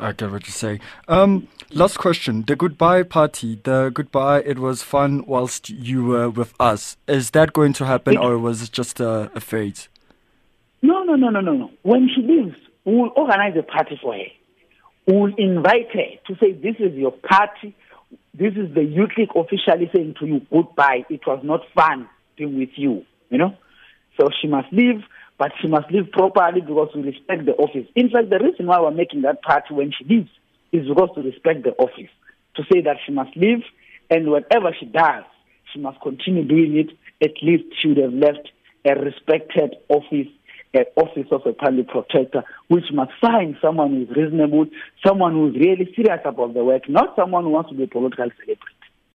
I get what you say. Um, last question. The goodbye party, the goodbye, it was fun whilst you were with us. Is that going to happen or was it just a, a phase? No, no, no, no, no, no. When she leaves, we'll organize a party for her. We'll invite her to say, this is your party. This is the youth league officially saying to you, goodbye. It was not fun being with you, you know? So she must leave but she must leave properly because we respect the office. In fact, the reason why we're making that party when she leaves is because to respect the office, to say that she must leave, and whatever she does, she must continue doing it. At least she would have left a respected office, an office of a public protector, which must find someone who is reasonable, someone who is really serious about the work, not someone who wants to be a political celebrity.